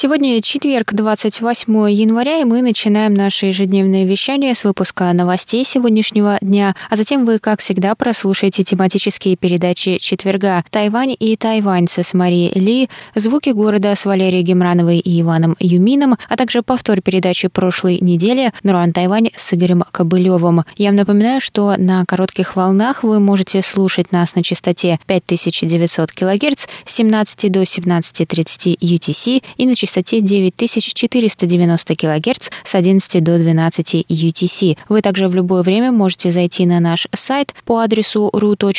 Сегодня четверг, 28 января, и мы начинаем наше ежедневное вещание с выпуска новостей сегодняшнего дня, а затем вы, как всегда, прослушаете тематические передачи четверга «Тайвань и тайваньцы» с Марией Ли, «Звуки города» с Валерией Гемрановой и Иваном Юмином, а также повтор передачи прошлой недели «Нуран Тайвань» с Игорем Кобылевым. Я вам напоминаю, что на коротких волнах вы можете слушать нас на частоте 5900 кГц с 17 до 17.30 UTC и на частоте частоте 9490 кГц с 11 до 12 UTC. Вы также в любое время можете зайти на наш сайт по адресу ru.rti.org.tw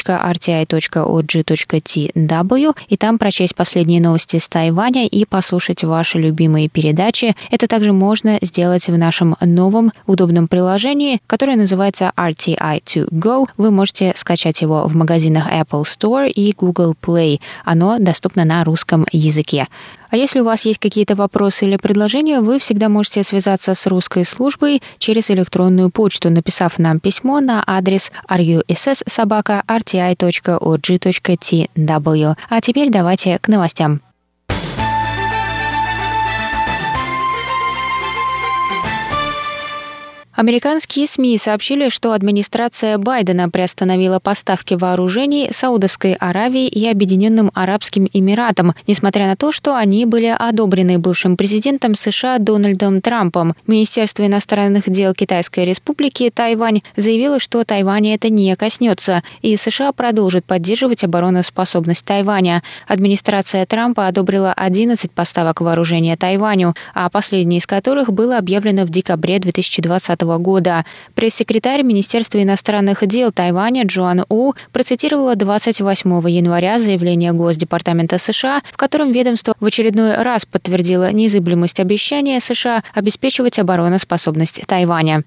и там прочесть последние новости с Тайваня и послушать ваши любимые передачи. Это также можно сделать в нашем новом удобном приложении, которое называется RTI2Go. Вы можете скачать его в магазинах Apple Store и Google Play. Оно доступно на русском языке. А если у вас есть какие-то вопросы или предложения, вы всегда можете связаться с русской службой через электронную почту, написав нам письмо на адрес russsobaka.rti.org.tw. А теперь давайте к новостям. Американские СМИ сообщили, что администрация Байдена приостановила поставки вооружений Саудовской Аравии и Объединенным Арабским Эмиратам, несмотря на то, что они были одобрены бывшим президентом США Дональдом Трампом. Министерство иностранных дел Китайской Республики Тайвань заявило, что Тайваня это не коснется, и США продолжит поддерживать обороноспособность Тайваня. Администрация Трампа одобрила 11 поставок вооружения Тайваню, а последняя из которых было объявлено в декабре 2020 года. Пресс-секретарь Министерства иностранных дел Тайваня Джоан У процитировала 28 января заявление Госдепартамента США, в котором ведомство в очередной раз подтвердило незыблемость обещания США обеспечивать обороноспособность Тайваня.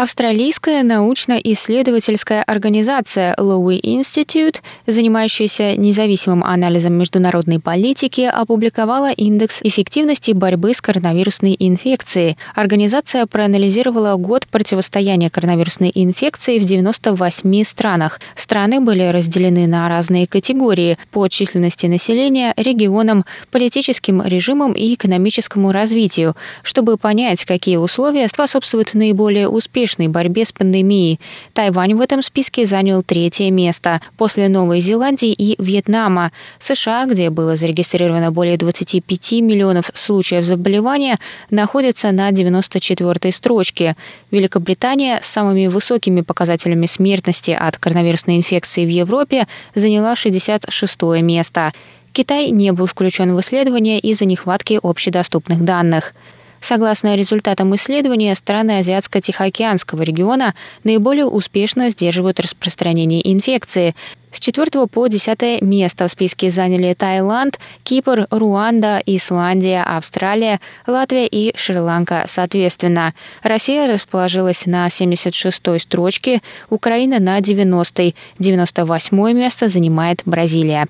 Австралийская научно-исследовательская организация Lowy Institute, занимающаяся независимым анализом международной политики, опубликовала индекс эффективности борьбы с коронавирусной инфекцией. Организация проанализировала год противостояния коронавирусной инфекции в 98 странах. Страны были разделены на разные категории по численности населения, регионам, политическим режимам и экономическому развитию, чтобы понять, какие условия способствуют наиболее успешному успешной борьбе с пандемией. Тайвань в этом списке занял третье место после Новой Зеландии и Вьетнама. США, где было зарегистрировано более 25 миллионов случаев заболевания, находится на 94-й строчке. Великобритания с самыми высокими показателями смертности от коронавирусной инфекции в Европе заняла 66 место. Китай не был включен в исследование из-за нехватки общедоступных данных. Согласно результатам исследования, страны Азиатско-Тихоокеанского региона наиболее успешно сдерживают распространение инфекции. С 4 по 10 место в списке заняли Таиланд, Кипр, Руанда, Исландия, Австралия, Латвия и Шри-Ланка соответственно. Россия расположилась на 76-й строчке, Украина на 90-й, 98 место занимает Бразилия.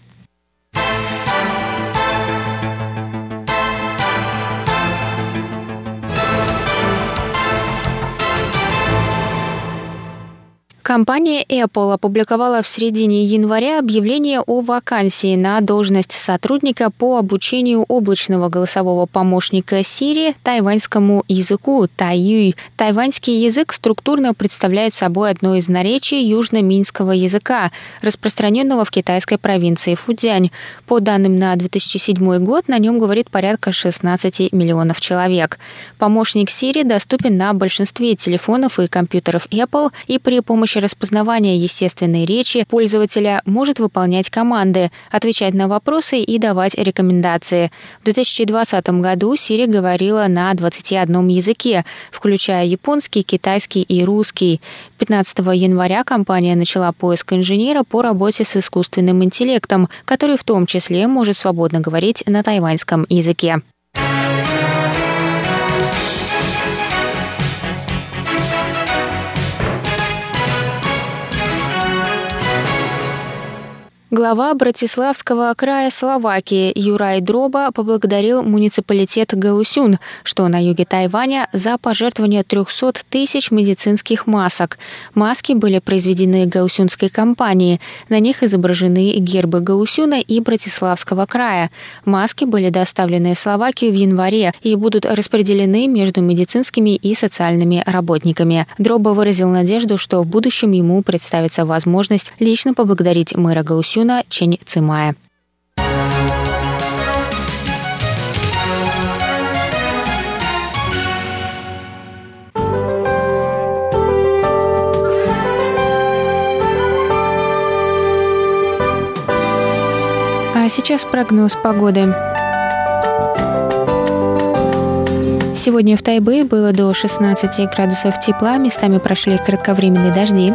Компания Apple опубликовала в середине января объявление о вакансии на должность сотрудника по обучению облачного голосового помощника Siri тайваньскому языку Тайюй. Тайваньский язык структурно представляет собой одно из наречий южно-минского языка, распространенного в китайской провинции Фудзянь. По данным на 2007 год, на нем говорит порядка 16 миллионов человек. Помощник Siri доступен на большинстве телефонов и компьютеров Apple и при помощи помощи распознавания естественной речи пользователя может выполнять команды, отвечать на вопросы и давать рекомендации. В 2020 году Siri говорила на 21 языке, включая японский, китайский и русский. 15 января компания начала поиск инженера по работе с искусственным интеллектом, который в том числе может свободно говорить на тайваньском языке. Глава Братиславского края Словакии Юрай Дроба поблагодарил муниципалитет Гаусюн, что на юге Тайваня, за пожертвование 300 тысяч медицинских масок. Маски были произведены гаусюнской компанией. На них изображены гербы Гаусюна и Братиславского края. Маски были доставлены в Словакию в январе и будут распределены между медицинскими и социальными работниками. Дроба выразил надежду, что в будущем ему представится возможность лично поблагодарить мэра Гаусюна Чуна Чень Цимая. А сейчас прогноз погоды. Сегодня в Тайбе было до 16 градусов тепла, местами прошли кратковременные дожди.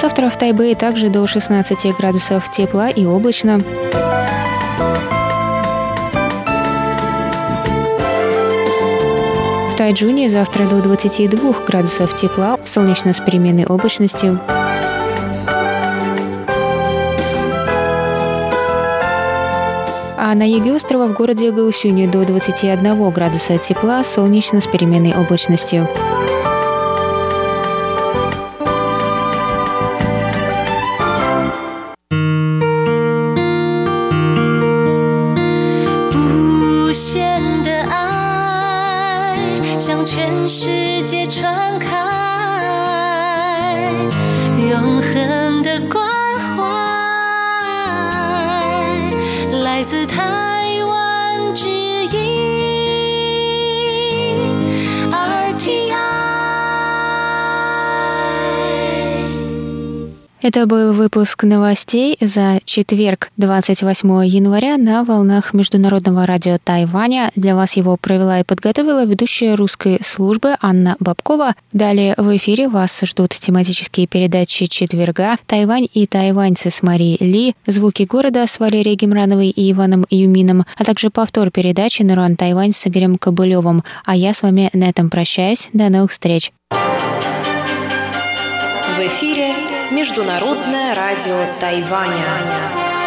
Завтра в Тайбэе также до 16 градусов тепла и облачно. В Тайджуне завтра до 22 градусов тепла, солнечно с переменной облачностью. А на юге острова в городе Гаусюне до 21 градуса тепла, солнечно с переменной облачностью. 向全世界传开永恒的关怀来自他 Это был выпуск новостей за четверг, 28 января на волнах Международного радио Тайваня. Для вас его провела и подготовила ведущая русской службы Анна Бабкова. Далее в эфире вас ждут тематические передачи четверга «Тайвань и тайваньцы» с Марией Ли, «Звуки города» с Валерией Гемрановой и Иваном Юмином, а также повтор передачи «Наруан Тайвань» с Игорем Кобылевым. А я с вами на этом прощаюсь. До новых встреч. В эфире Международное радио Тайваня.